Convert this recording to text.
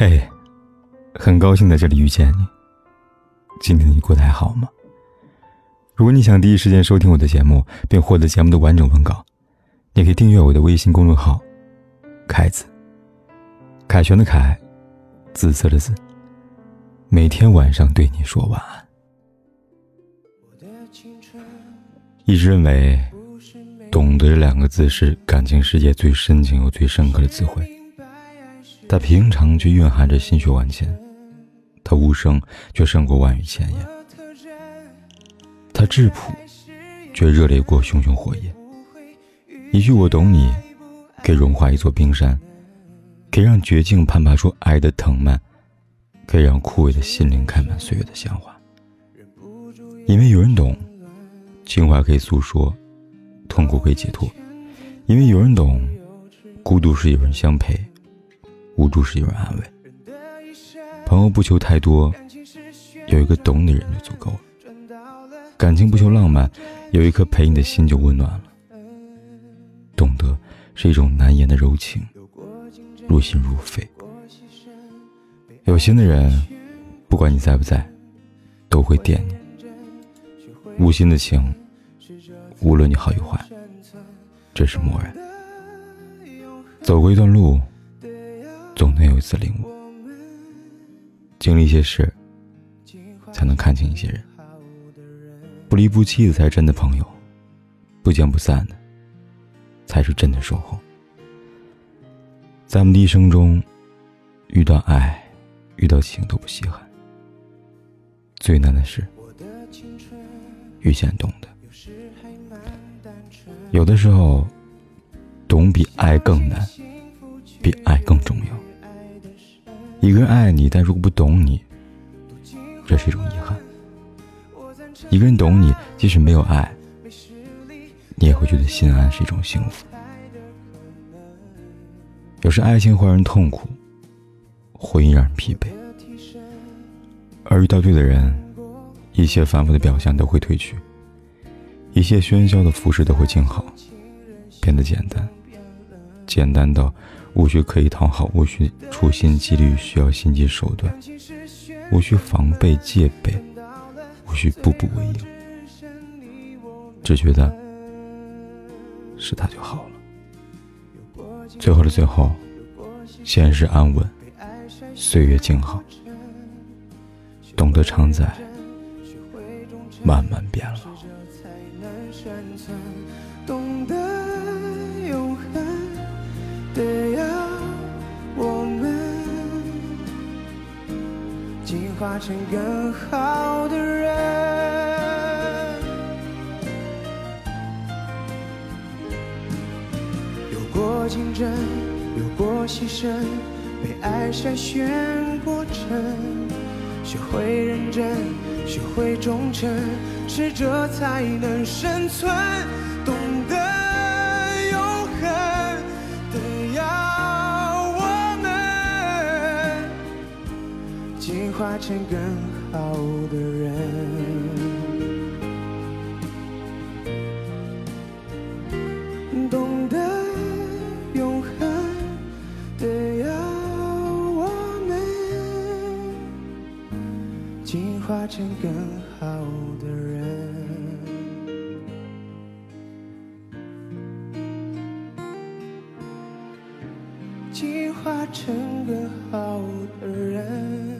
嘿，很高兴在这里遇见你。今天你过得还好吗？如果你想第一时间收听我的节目，并获得节目的完整文稿，你可以订阅我的微信公众号“凯子”。凯旋的凯，紫色的紫。每天晚上对你说晚安。一直认为，懂得这两个字是感情世界最深情又最深刻的词汇。它平常却蕴含着心血万千，它无声却胜过万语千言。它质朴，却热烈过熊熊火焰。一句“我懂你”，可以融化一座冰山，可以让绝境攀爬出爱的藤蔓，可以让枯萎的心灵开满岁月的鲜花。因为有人懂，情话可以诉说，痛苦可以解脱。因为有人懂，孤独是有人相陪。无助时有人安慰，朋友不求太多，有一个懂的人就足够了。感情不求浪漫，有一颗陪你的心就温暖了。懂得是一种难言的柔情，入心入肺。有心的人，不管你在不在，都会惦念；无心的情，无论你好与坏，这是漠然。走过一段路。总能有一次领悟，经历一些事，才能看清一些人。不离不弃的才是真的朋友，不见不散的才是真的守候。在我们的一生中，遇到爱，遇到情都不稀罕，最难的是遇见懂的。有的时候，懂比爱更难，比爱更重要。一个人爱你，但如果不懂你，这是一种遗憾。一个人懂你，即使没有爱，你也会觉得心安是一种幸福。有时爱情会让人痛苦，婚姻让人疲惫，而遇到对的人，一切反复的表象都会褪去，一切喧嚣的服饰都会静好，变得简单，简单到。无需刻意讨好，无需处心积虑，需要心机手段，无需防备戒备，无需步步为营，只觉得是他就好了。最后的最后，现实安稳，岁月静好，懂得常在，慢慢变老。化成更好的人，有过竞争，有过牺牲，被爱筛选过程，学会认真，学会忠诚，适者才能生存，懂得永恒。化成更好的人，懂得永恒的要我们进化成更好的人，进化成更好的人。